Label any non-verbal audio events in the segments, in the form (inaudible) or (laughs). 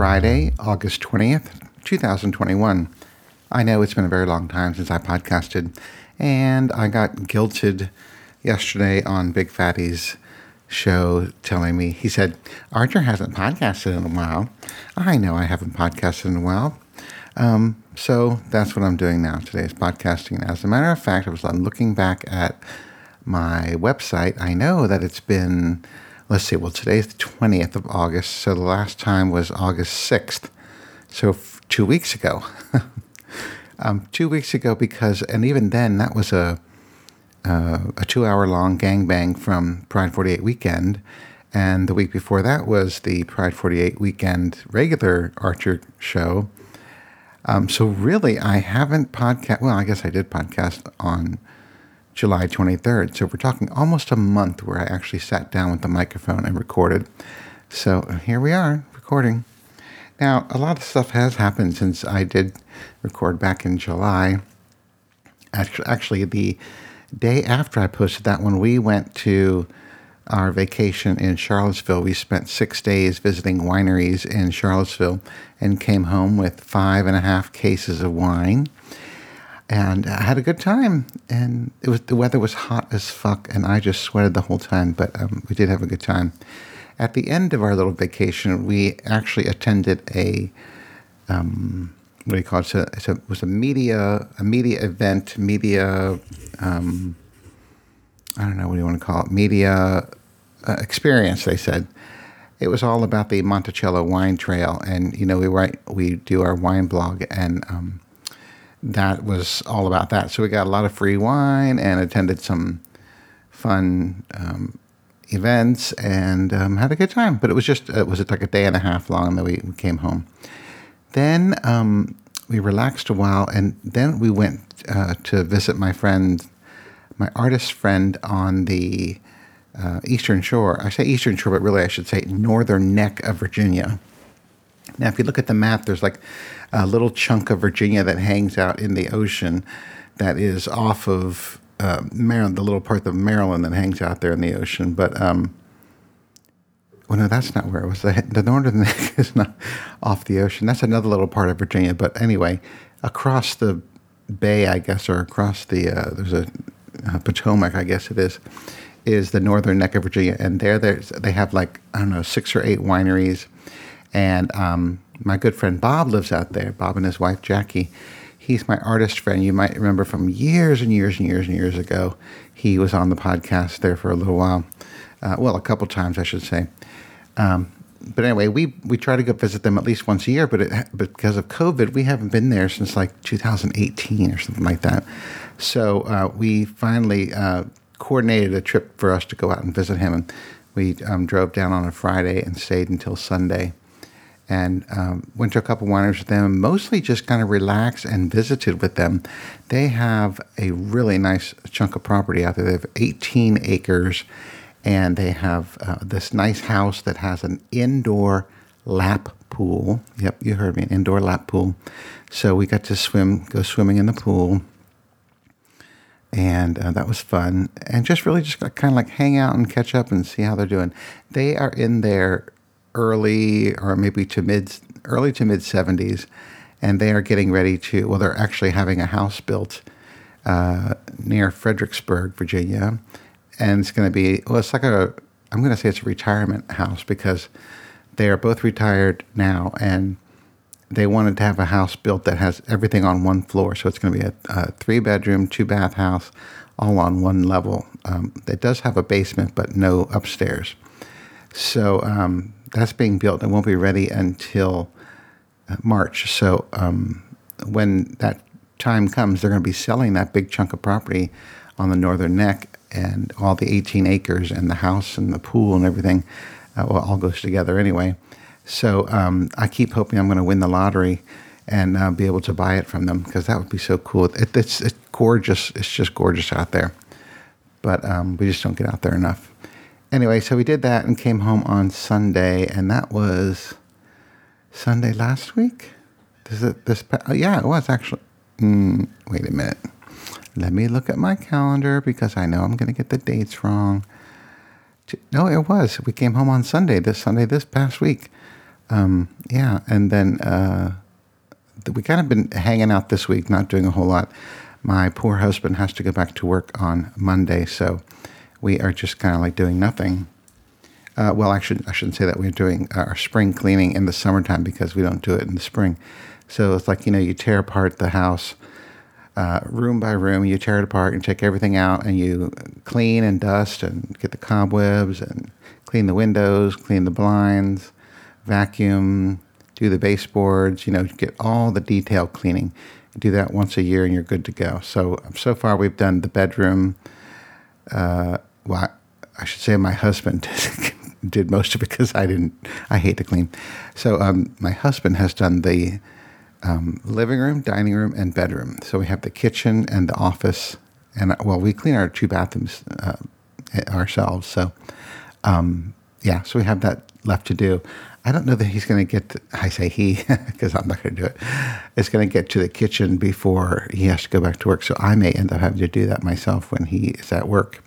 Friday, August 20th, 2021. I know it's been a very long time since I podcasted, and I got guilted yesterday on Big Fatty's show telling me, he said, Archer hasn't podcasted in a while. I know I haven't podcasted in a while. Um, so that's what I'm doing now. Today is podcasting. As a matter of fact, I was looking back at my website. I know that it's been let's see, well, today's the 20th of August, so the last time was August 6th. So f- two weeks ago. (laughs) um, two weeks ago, because, and even then, that was a, uh, a two hour long gangbang from Pride 48 weekend. And the week before that was the Pride 48 weekend regular Archer show. Um, so really, I haven't podcast. Well, I guess I did podcast on July 23rd. So we're talking almost a month where I actually sat down with the microphone and recorded. So here we are recording. Now, a lot of stuff has happened since I did record back in July. Actually, the day after I posted that one, we went to our vacation in Charlottesville. We spent six days visiting wineries in Charlottesville and came home with five and a half cases of wine and I had a good time. And it was the weather was hot as fuck, and I just sweated the whole time. But um, we did have a good time. At the end of our little vacation, we actually attended a um, what do you call it? It's a, it's a, it was a media a media event, media. Um, I don't know what do you want to call it, media uh, experience. They said it was all about the Monticello Wine Trail, and you know we write we do our wine blog, and um, that was all about that. So we got a lot of free wine and attended some fun um, events and um, had a good time. But it was just it was like a day and a half long, and then we, came home. Then um, we relaxed a while, and then we went uh, to visit my friend, my artist friend on the uh, Eastern Shore. I say Eastern Shore, but really I should say Northern Neck of Virginia. Now, if you look at the map, there's like a little chunk of Virginia that hangs out in the ocean that is off of uh, Maryland, the little part of Maryland that hangs out there in the ocean. But, um, well, no, that's not where it was. The, the northern (laughs) neck is not off the ocean. That's another little part of Virginia. But anyway, across the bay, I guess, or across the, uh, there's a uh, Potomac, I guess it is, is the northern neck of Virginia. And there, there's, they have like, I don't know, six or eight wineries. And um, my good friend Bob lives out there. Bob and his wife Jackie. He's my artist friend. You might remember from years and years and years and years ago. He was on the podcast there for a little while. Uh, well, a couple times, I should say. Um, but anyway, we we try to go visit them at least once a year. But, it, because of COVID, we haven't been there since like 2018 or something like that. So uh, we finally uh, coordinated a trip for us to go out and visit him, and we um, drove down on a Friday and stayed until Sunday and um, went to a couple wineries with them, mostly just kind of relaxed and visited with them. They have a really nice chunk of property out there. They have 18 acres, and they have uh, this nice house that has an indoor lap pool. Yep, you heard me, an indoor lap pool. So we got to swim, go swimming in the pool. And uh, that was fun. And just really just kind of like hang out and catch up and see how they're doing. They are in their early or maybe to mid early to mid 70s and they are getting ready to well they're actually having a house built uh, near fredericksburg virginia. And it's going to be well it's like a i'm going to say it's a retirement house because they are both retired now and they wanted to have a house built that has everything on one floor. So it's going to be a, a three bedroom two bath house all on one level. Um, it does have a basement but no upstairs so um, that's being built and won't be ready until uh, March. So um, when that time comes, they're going to be selling that big chunk of property on the northern neck and all the 18 acres and the house and the pool and everything. Uh, well, all goes together anyway. So um, I keep hoping I'm going to win the lottery and uh, be able to buy it from them because that would be so cool. It, it's, it's gorgeous. It's just gorgeous out there. But um, we just don't get out there enough anyway, so we did that and came home on Sunday, and that was Sunday last week. Is it this? Oh, yeah, it was actually. Mm, wait a minute. Let me look at my calendar because I know I'm going to get the dates wrong. No, it was. We came home on Sunday. This Sunday, this past week. Um, yeah, and then uh, we kind of been hanging out this week, not doing a whole lot. My poor husband has to go back to work on Monday, so we are just kind of like doing nothing. Uh, well, actually, I shouldn't say that. We're doing our spring cleaning in the summertime because we don't do it in the spring. So it's like you know, you tear apart the house uh, room by room. You tear it apart and take everything out, and you clean and dust and get the cobwebs and clean the windows, clean the blinds, vacuum, do the baseboards. You know, get all the detail cleaning. Do that once a year, and you're good to go. So so far, we've done the bedroom. Uh, well, I should say my husband (laughs) did most of it because I didn't. I hate to clean. So um, my husband has done the um, living room, dining room, and bedroom. So we have the kitchen and the office, and well, we clean our two bathrooms uh, ourselves. So um, yeah, so we have that left to do. I don't know that he's going to get. I say he (laughs) because I'm not going to do it. It's going to get to the kitchen before he has to go back to work. So I may end up having to do that myself when he is at work.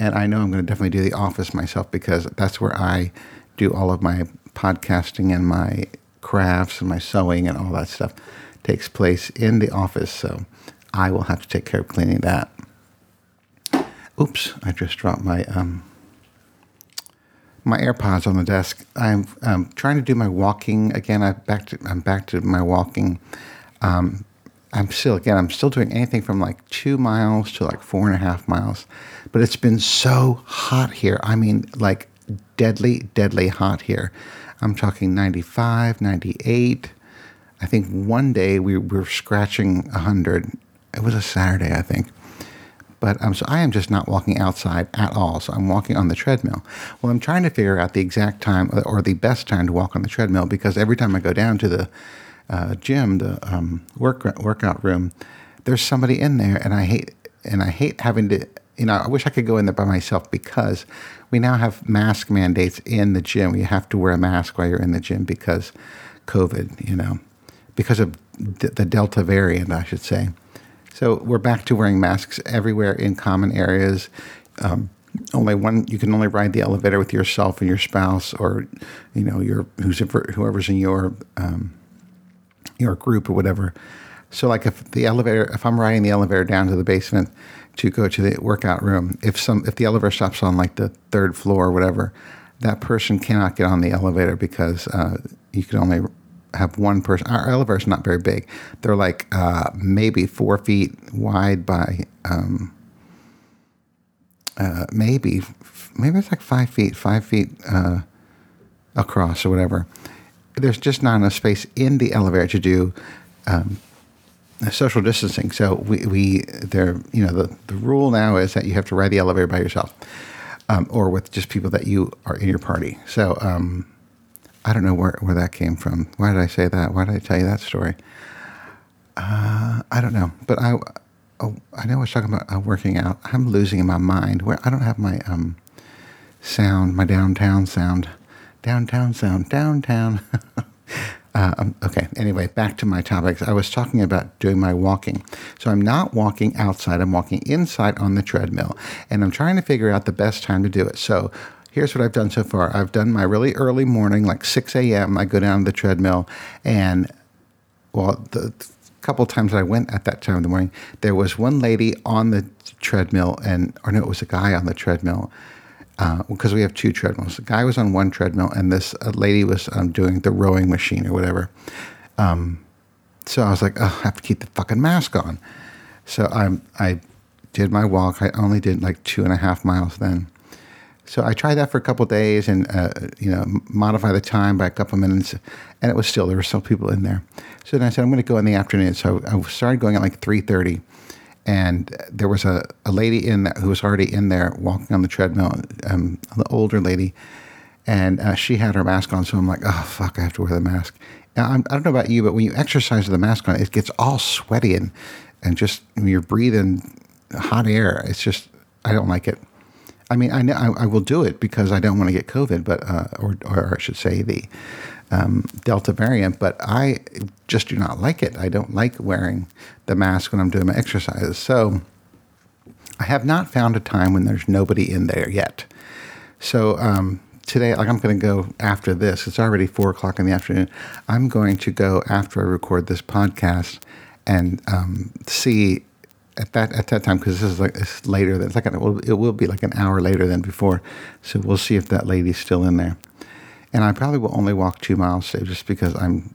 And I know I'm going to definitely do the office myself because that's where I do all of my podcasting and my crafts and my sewing and all that stuff takes place in the office. So I will have to take care of cleaning that. Oops, I just dropped my um, my AirPods on the desk. I'm um, trying to do my walking again. I back to I'm back to my walking. Um, I'm still again. I'm still doing anything from like two miles to like four and a half miles, but it's been so hot here. I mean, like deadly, deadly hot here. I'm talking 95, 98. I think one day we were scratching 100. It was a Saturday, I think. But um, so I am just not walking outside at all. So I'm walking on the treadmill. Well, I'm trying to figure out the exact time or the best time to walk on the treadmill because every time I go down to the uh, gym, the um, work workout room, there's somebody in there, and I hate and I hate having to. You know, I wish I could go in there by myself because we now have mask mandates in the gym. You have to wear a mask while you're in the gym because COVID, you know, because of the Delta variant, I should say. So we're back to wearing masks everywhere in common areas. Um, only one you can only ride the elevator with yourself and your spouse or you know your whoever's in your um, your group or whatever so like if the elevator if i'm riding the elevator down to the basement to go to the workout room. If some if the elevator stops on like the third floor or whatever, that person cannot get on the elevator because uh, you can only have one person. Our elevator is not very big. They're like uh, maybe four feet wide by um, uh, maybe maybe it's like five feet, five feet uh, across or whatever. There's just not enough space in the elevator to do um, social distancing. So we, we there, you know, the, the rule now is that you have to ride the elevator by yourself um, or with just people that you are in your party. So um, I don't know where, where that came from. Why did I say that? Why did I tell you that story? Uh, I don't know, but I, oh, I know I was talking about uh, working out. I'm losing my mind. Where I don't have my um, sound, my downtown sound, downtown sound, downtown. (laughs) Uh, um, okay, anyway, back to my topics. I was talking about doing my walking. So I'm not walking outside, I'm walking inside on the treadmill, and I'm trying to figure out the best time to do it. So here's what I've done so far I've done my really early morning, like 6 a.m. I go down to the treadmill, and well, the couple times I went at that time of the morning, there was one lady on the treadmill, and or no, it was a guy on the treadmill because uh, we have two treadmills. The guy was on one treadmill, and this uh, lady was um, doing the rowing machine or whatever. Um, so I was like, oh, I have to keep the fucking mask on. So I I did my walk. I only did like two and a half miles then. So I tried that for a couple days and uh, you know modify the time by a couple minutes, and it was still there were still people in there. So then I said I'm going to go in the afternoon. So I started going at like three thirty and there was a, a lady in that, who was already in there walking on the treadmill, um, older lady, and uh, she had her mask on. So I'm like, oh fuck, I have to wear the mask. I'm, I do not know about you, but when you exercise with the mask on, it gets all sweaty and and just you're breathing hot air. It's just I don't like it. I mean, I know I, I will do it because I don't want to get COVID, but uh, or or I should say the um, Delta variant, but I just do not like it. I don't like wearing the mask when I'm doing my exercises. So I have not found a time when there's nobody in there yet. So um, today, like I'm going to go after this. It's already four o'clock in the afternoon. I'm going to go after I record this podcast and um, see at that at that time because this is like it's later than it's like it, will, it will be like an hour later than before. So we'll see if that lady's still in there. And I probably will only walk two miles today just because I'm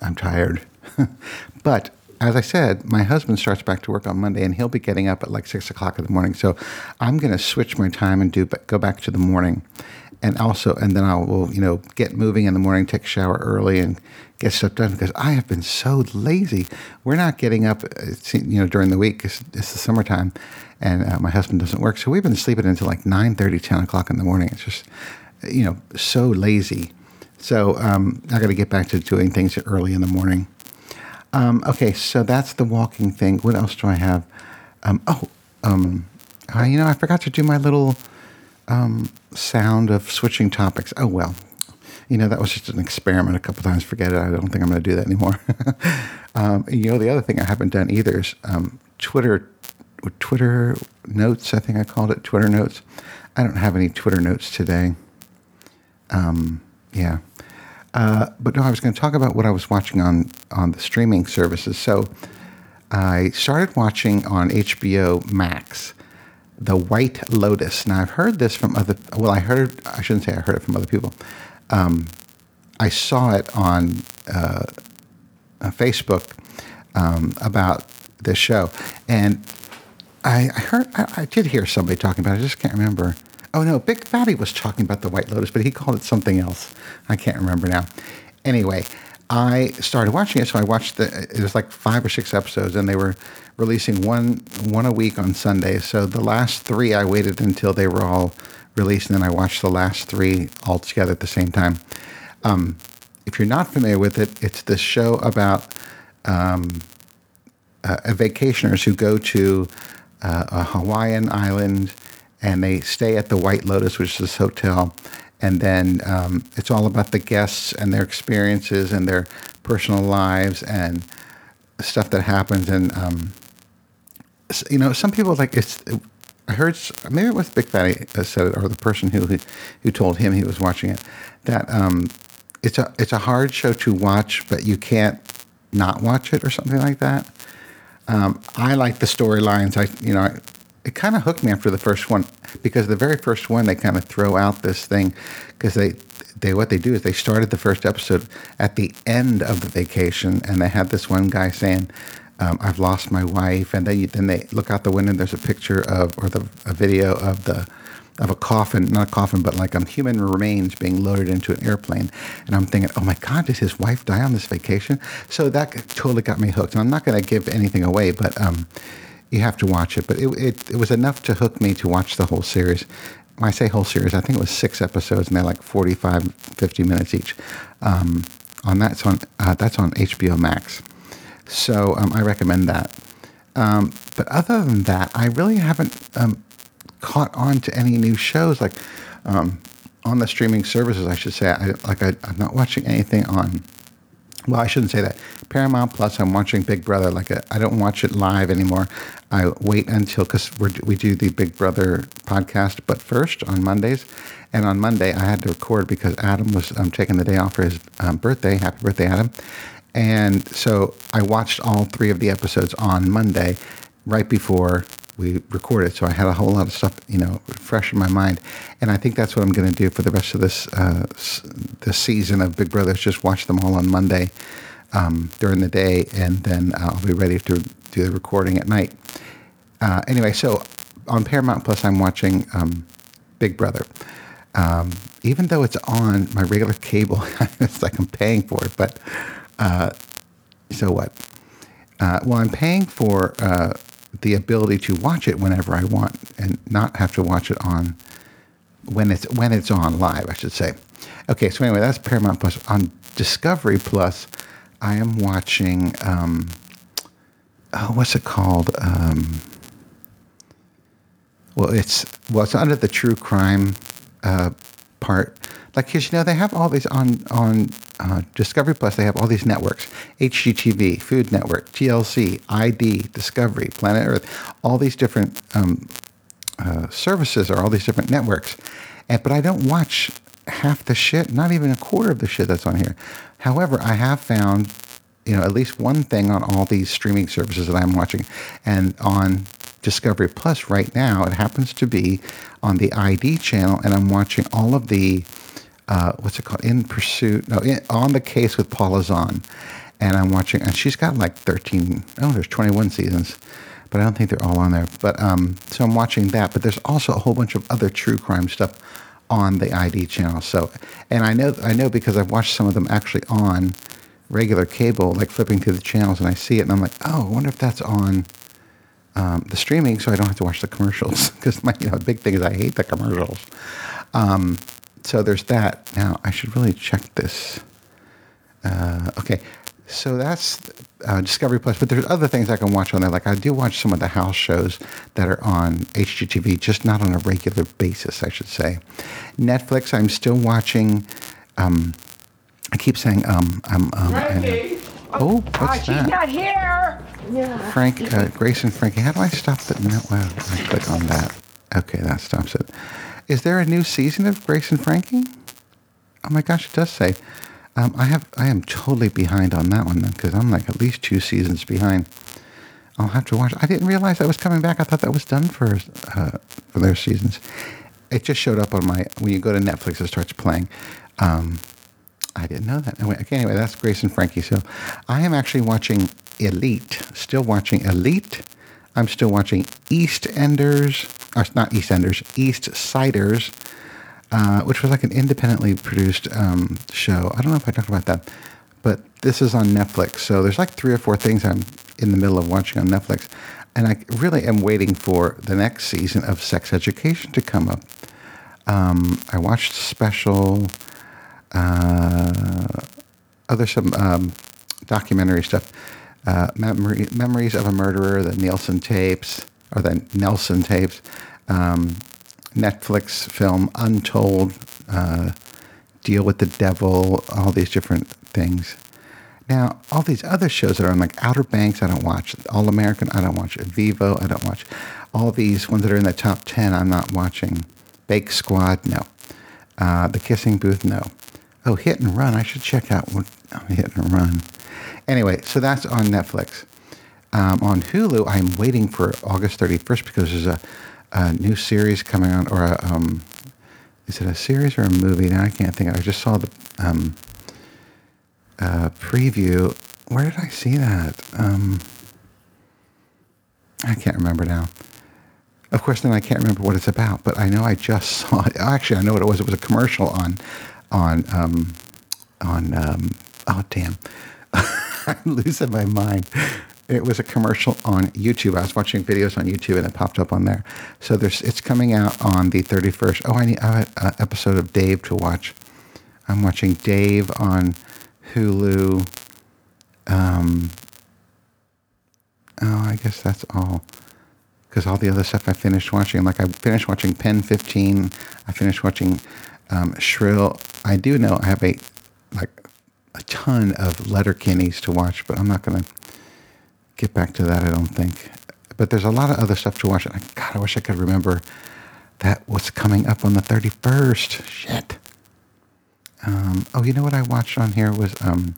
I'm tired. (laughs) but as I said, my husband starts back to work on Monday, and he'll be getting up at like six o'clock in the morning. So I'm going to switch my time and do go back to the morning, and also, and then I will, you know, get moving in the morning, take a shower early, and get stuff done because I have been so lazy. We're not getting up, uh, you know, during the week. It's, it's the summertime, and uh, my husband doesn't work, so we've been sleeping until like 9, 30, 10 o'clock in the morning. It's just, you know, so lazy. So um, I got to get back to doing things early in the morning. Um, okay, so that's the walking thing. What else do I have? Um, oh, um, uh, you know, I forgot to do my little um, sound of switching topics. Oh well, you know that was just an experiment a couple times. Forget it. I don't think I'm going to do that anymore. (laughs) um, you know, the other thing I haven't done either is Twitter. Twitter notes. I think I called it Twitter notes. I don't have any Twitter notes today. Um, yeah. Uh, but no, I was going to talk about what I was watching on on the streaming services. So I started watching on HBO Max the White Lotus. Now I've heard this from other. Well, I heard. I shouldn't say I heard it from other people. Um, I saw it on uh, Facebook um, about this show, and I, I heard. I, I, did hear somebody talking about. it. I just can't remember. Oh no, Big Fatty was talking about the White Lotus, but he called it something else. I can't remember now. Anyway, I started watching it, so I watched the. It was like five or six episodes, and they were releasing one one a week on Sundays. So the last three, I waited until they were all released, and then I watched the last three all together at the same time. Um, if you're not familiar with it, it's this show about um, uh, vacationers who go to uh, a Hawaiian island and they stay at the White Lotus, which is this hotel. And then um, it's all about the guests and their experiences and their personal lives and stuff that happens. And um, you know, some people like it's. I heard maybe it was Big Fatty said it, or the person who who told him he was watching it that um, it's a it's a hard show to watch, but you can't not watch it or something like that. Um, I like the storylines. I you know it kind of hooked me after the first one because the very first one they kind of throw out this thing because they they what they do is they started the first episode at the end of the vacation and they had this one guy saying um, I've lost my wife and then then they look out the window and there's a picture of or the a video of the of a coffin, not a coffin, but like um, human remains being loaded into an airplane. And I'm thinking, oh my God, did his wife die on this vacation? So that totally got me hooked. And I'm not going to give anything away, but um, you have to watch it. But it, it, it was enough to hook me to watch the whole series. When I say whole series, I think it was six episodes, and they're like 45, 50 minutes each. Um, on that's on uh, that's on HBO Max. So um, I recommend that. Um, but other than that, I really haven't um, caught on to any new shows like um, on the streaming services. I should say, I, like I, I'm not watching anything on well, I shouldn't say that. Paramount Plus, I'm watching Big Brother. Like a, I don't watch it live anymore. I wait until because we do the Big Brother podcast, but first on Mondays. And on Monday, I had to record because Adam was um, taking the day off for his um, birthday. Happy birthday, Adam! And so I watched all three of the episodes on Monday, right before we recorded. So I had a whole lot of stuff, you know, fresh in my mind. And I think that's what I'm going to do for the rest of this uh, this season of Big Brother. Just watch them all on Monday um, during the day, and then I'll be ready to do the recording at night. Uh, anyway, so on Paramount Plus, I'm watching um, Big Brother. Um, even though it's on my regular cable, (laughs) it's like I'm paying for it. But uh, so what? Uh, well, I'm paying for uh, the ability to watch it whenever I want and not have to watch it on when it's when it's on live, I should say. Okay, so anyway, that's Paramount Plus. On Discovery Plus, I am watching. Um, oh, what's it called? Um, well, it's well, it's under the true crime uh, part. Like, cause you know they have all these on on uh, Discovery Plus, they have all these networks HGTV, Food Network, TLC, ID, Discovery, Planet Earth, all these different um, uh, services or all these different networks. And, but I don't watch half the shit, not even a quarter of the shit that's on here. However, I have found, you know, at least one thing on all these streaming services that I'm watching, and on Discovery Plus right now, it happens to be on the ID channel, and I'm watching all of the uh, what's it called? In Pursuit, no, in, on the case with Paula Zahn, and I'm watching, and she's got like 13. Oh, there's 21 seasons but I don't think they're all on there. But um, so I'm watching that. But there's also a whole bunch of other true crime stuff on the ID channel. So, and I know I know because I've watched some of them actually on regular cable, like flipping through the channels, and I see it, and I'm like, oh, I wonder if that's on um, the streaming, so I don't have to watch the commercials. (laughs) Because my you know big thing is I hate the commercials. Um, so there's that. Now I should really check this. Uh, okay, so that's uh, Discovery Plus, but there's other things I can watch on there. Like I do watch some of the house shows that are on HGTV, just not on a regular basis, I should say. Netflix, I'm still watching. Um, I keep saying um, um, um and, oh, what's that? She's not here. Frank, uh, Grace, and Frankie. How do I stop the? No, well, I click on that. Okay, that stops it. Is there a new season of Grace and Frankie? Oh my gosh, it does say um, I have I am totally behind on that one then because I'm like at least two seasons behind. I'll have to watch. I didn't realize that was coming back. I thought that was done for uh, for their seasons. It just showed up on my when you go to Netflix. It starts playing. Um, I didn't know that. Anyway, okay, anyway, that's Grace and Frankie. So I am actually watching Elite. Still watching Elite. I'm still watching EastEnders. Or not EastEnders. East Siders uh, which was like an independently produced um, show. I don't know if I talked about that, but this is on Netflix. So there's like three or four things I'm in the middle of watching on Netflix. And I really am waiting for the next season of Sex Education to come up. Um, I watched special, uh, other some um, documentary stuff. Uh, Memories of a Murderer, the Nilsen tapes, or the Nelson tapes. Um, Netflix film Untold, uh, Deal with the Devil, all these different things. Now, all these other shows that are on like Outer Banks, I don't watch. All American, I don't watch. Vivo, I don't watch. All these ones that are in the top 10, I'm not watching. Bake Squad, no. Uh, the Kissing Booth, no. Oh, Hit and Run, I should check out what oh, Hit and Run. Anyway, so that's on Netflix. Um, on Hulu, I'm waiting for August 31st because there's a a new series coming on, or a, um, is it a series or a movie? Now I can't think. I just saw the um, uh, preview. Where did I see that? Um, I can't remember now. Of course, then I can't remember what it's about. But I know I just (laughs) saw it. Actually, I know what it was. It was a commercial on, on, um, on. Um, oh damn! (laughs) I'm losing my mind it was a commercial on YouTube. I was watching videos on YouTube and it popped up on there. So there's it's coming out on the 31st. Oh, I need I an episode of Dave to watch. I'm watching Dave on Hulu. Um, oh, I guess that's all. Because all the other stuff I finished watching, like I finished watching Pen 15. I finished watching um, Shrill. I do know I have a like a ton of Letterkenny's to watch, but I'm not gonna get back to that, I don't think. But there's a lot of other stuff to watch. God, I wish I could remember that was coming up on the 31st. Shit. Um, oh, you know what I watched on here was um,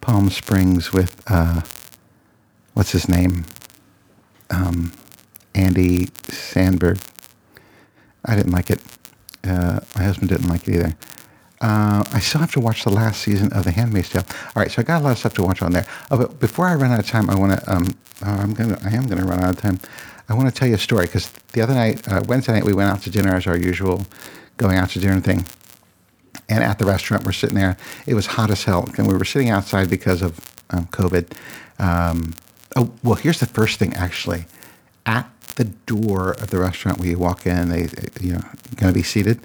Palm Springs with, uh, what's his name? Um, Andy Sandberg. I didn't like it. Uh, my husband didn't like it either. Uh, I still have to watch the last season of The Handmaid's Tale. All right, so I got a lot of stuff to watch on there. Oh, but before I run out of time, I want to. Um, oh, I'm gonna. I am gonna run out of time. I want to tell you a story because the other night, uh, Wednesday night, we went out to dinner as our usual, going out to dinner thing. And at the restaurant, we're sitting there. It was hot as hell, and we were sitting outside because of um, COVID. Um, oh, well, here's the first thing actually. At the door of the restaurant you walk in, they, you know, going to be seated.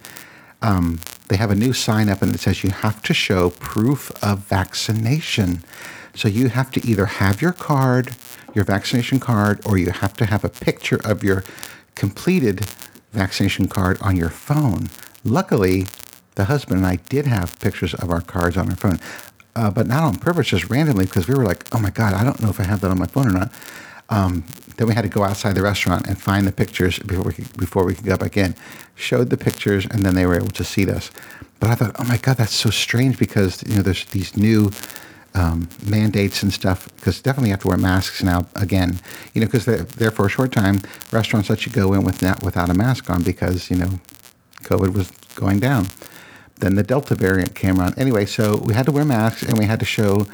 Um, they have a new sign up and it says you have to show proof of vaccination. So you have to either have your card, your vaccination card, or you have to have a picture of your completed vaccination card on your phone. Luckily, the husband and I did have pictures of our cards on our phone, uh, but not on purpose, just randomly because we were like, oh my God, I don't know if I have that on my phone or not. Um, then we had to go outside the restaurant and find the pictures before we could, before we could go back in. Showed the pictures, and then they were able to see us. But I thought, oh my god, that's so strange because you know there's these new um, mandates and stuff because definitely have to wear masks now again. You know, because there for a short time, restaurants let you go in with not, without a mask on because you know COVID was going down. Then the Delta variant came around. Anyway, so we had to wear masks and we had to show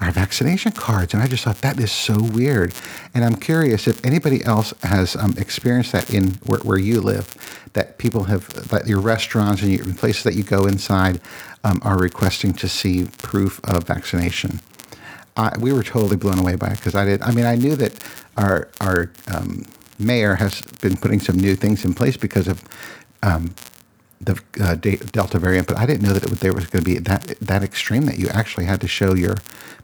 our vaccination cards. And I just thought that is so weird. And I'm curious if anybody else has um, experienced that in where, where, you live, that people have, that your restaurants and your places that you go inside um, are requesting to see proof of vaccination. I, we were totally blown away by it because I did. I mean, I knew that our our um, mayor has been putting some new things in place because of um, the uh, Delta variant, but I didn't know that it, there was going to be that that extreme that you actually had to show your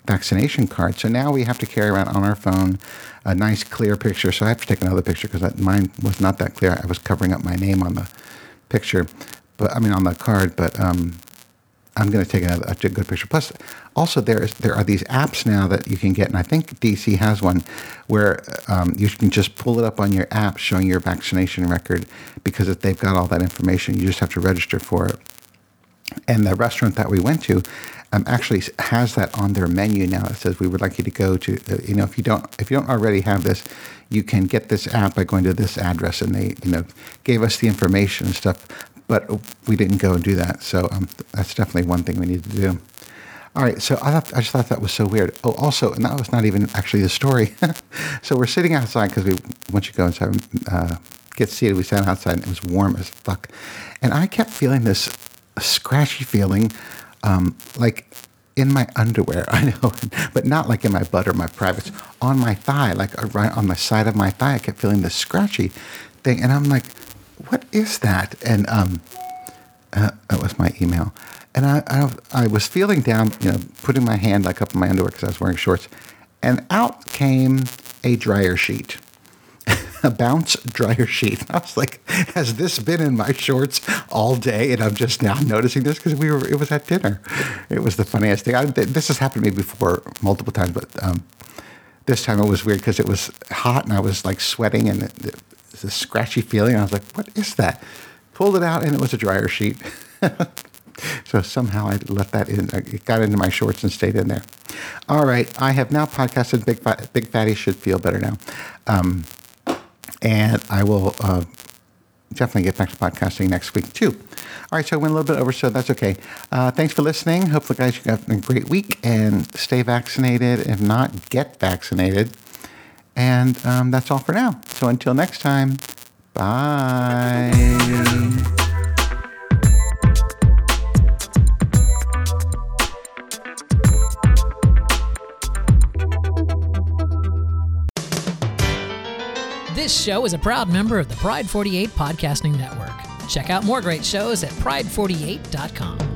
vaccination card. So now we have to carry around on our phone a nice clear picture. So I have to take another picture because mine was not that clear. I was covering up my name on the picture, but I mean on the card. But um, I'm going to take a good picture. Plus, also there is there are these apps now that you can get, and I think DC has one where um, you can just pull it up on your app showing your vaccination record because if they've got all that information, you just have to register for it. And the restaurant that we went to um, actually has that on their menu now. It says we would like you to go to. Uh, you know, if you don't if you don't already have this, you can get this app by going to this address, and they you know gave us the information and stuff but we didn't go and do that. So um, that's definitely one thing we need to do. All right, so I, thought, I just thought that was so weird. Oh, also, and that was not even actually the story. (laughs) so we're sitting outside because we once you go inside, uh, get seated, we sat outside and it was warm as fuck, and I kept feeling this scratchy feeling, um, like in my underwear. (laughs) I know, but not like in my butt or my privates, on my thigh, like uh, right on the side of my thigh. I kept feeling this scratchy thing, and I'm like, what is that? And um, uh, that was my email. And I, I, I, was feeling down, you know, putting my hand like up in my underwear because I was wearing shorts, and out came a dryer sheet, (laughs) a bounce dryer sheet. (laughs) I was like, has this been in my shorts all day? And I'm just now noticing this because we were, it was at dinner. It was the funniest thing. I, this has happened to me before multiple times, but um, this time it was weird because it was hot and I was like sweating and it, a scratchy feeling. I was like, what is that? Pulled it out and it was a dryer sheet. (laughs) so somehow I let that in. It got into my shorts and stayed in there. All right. I have now podcasted Big, Fat, Big Fatty Should Feel Better Now. Um, and I will uh, definitely get back to podcasting next week too. All right, so I went a little bit over, so that's okay. Uh, thanks for listening. Hopefully, guys, you have a great week and stay vaccinated. If not, get vaccinated. And um, that's all for now. So until next time, bye. This show is a proud member of the Pride 48 Podcasting Network. Check out more great shows at pride48.com.